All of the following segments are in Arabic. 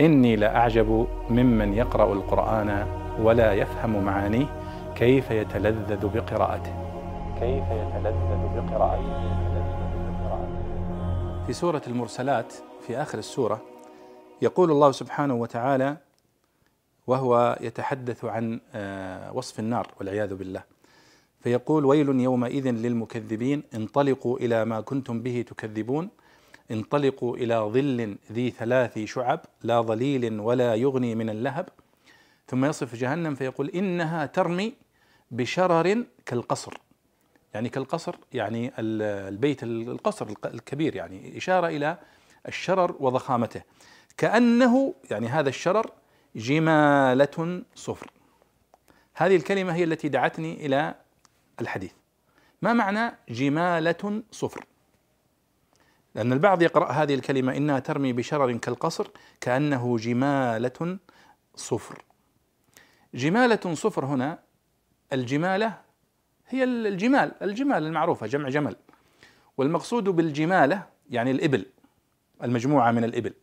إني لأعجب ممن يقرأ القرآن ولا يفهم معانيه كيف يتلذذ بقراءته. كيف يتلذذ بقراءته. في سورة المرسلات في آخر السورة يقول الله سبحانه وتعالى وهو يتحدث عن آه، وصف النار والعياذ بالله. فيقول ويل يومئذ للمكذبين انطلقوا إلى ما كنتم به تكذبون. انطلقوا إلى ظل ذي ثلاث شعب لا ظليل ولا يغني من اللهب. ثم يصف جهنم فيقول إنها ترمي بشرر كالقصر. يعني كالقصر يعني البيت القصر الكبير يعني إشارة إلى الشرر وضخامته. كأنه يعني هذا الشرر جمالة صفر. هذه الكلمة هي التي دعتني إلى الحديث. ما معنى جمالة صفر؟ لأن البعض يقرأ هذه الكلمة إنها ترمي بشرر كالقصر كأنه جمالة صفر. جمالة صفر هنا الجمالة هي الجمال الجمال المعروفة جمع جمل. والمقصود بالجمالة يعني الإبل المجموعة من الإبل.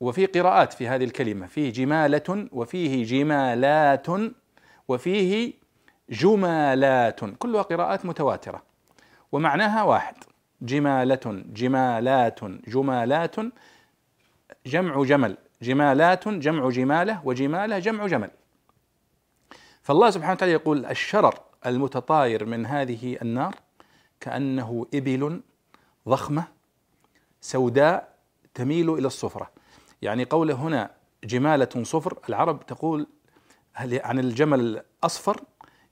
وفي قراءات في هذه الكلمة فيه جمالة وفيه جمالات وفيه جمالات. كلها قراءات متواترة. ومعناها واحد. جمالة جمالات جمالات جمع جمل. جمالات جمع جمالة وجمالة جمع جمل. فالله سبحانه وتعالى يقول الشرر المتطاير من هذه النار كأنه إبل ضخمة سوداء تميل إلى الصفرة. يعني قوله هنا جمالة صفر العرب تقول عن الجمل الأصفر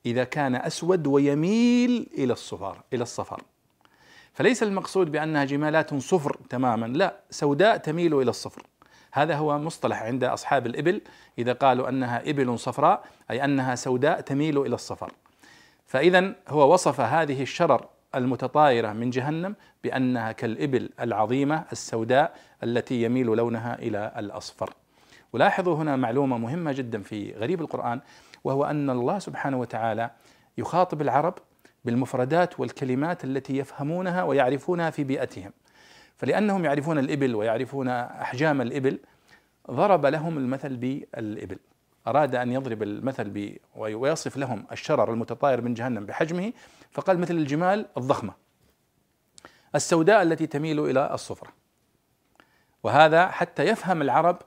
إذا كان أسود ويميل إلى الصفار إلى الصفر. فليس المقصود بأنها جمالات صفر تماما لا سوداء تميل إلى الصفر. هذا هو مصطلح عند أصحاب الإبل إذا قالوا أنها إبل صفراء أي أنها سوداء تميل إلى الصفر. فإذا هو وصف هذه الشرر المتطايرة من جهنم بأنها كالإبل العظيمة السوداء التي يميل لونها إلى الأصفر. ولاحظوا هنا معلومة مهمة جدا في غريب القرآن وهو أن الله سبحانه وتعالى يخاطب العرب بالمفردات والكلمات التي يفهمونها ويعرفونها في بيئتهم. فلأنهم يعرفون الإبل ويعرفون أحجام الإبل ضرب لهم المثل بالإبل. أراد أن يضرب المثل ويصف لهم الشرر المتطاير من جهنم بحجمه فقال مثل الجمال الضخمة. السوداء التي تميل إلى الصفرة وهذا حتى يفهم العرب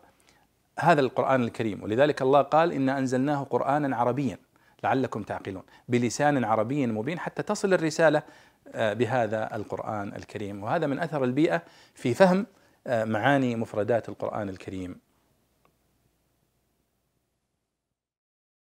هذا القرآن الكريم. ولذلك الله قال إنا أنزلناه قرآنا عربيا. لعلكم تعقلون. بلسان عربي مبين حتى تصل الرسالة آه، بهذا القرآن الكريم. وهذا من أثر البيئة في فهم آه، معاني مفردات القرآن الكريم.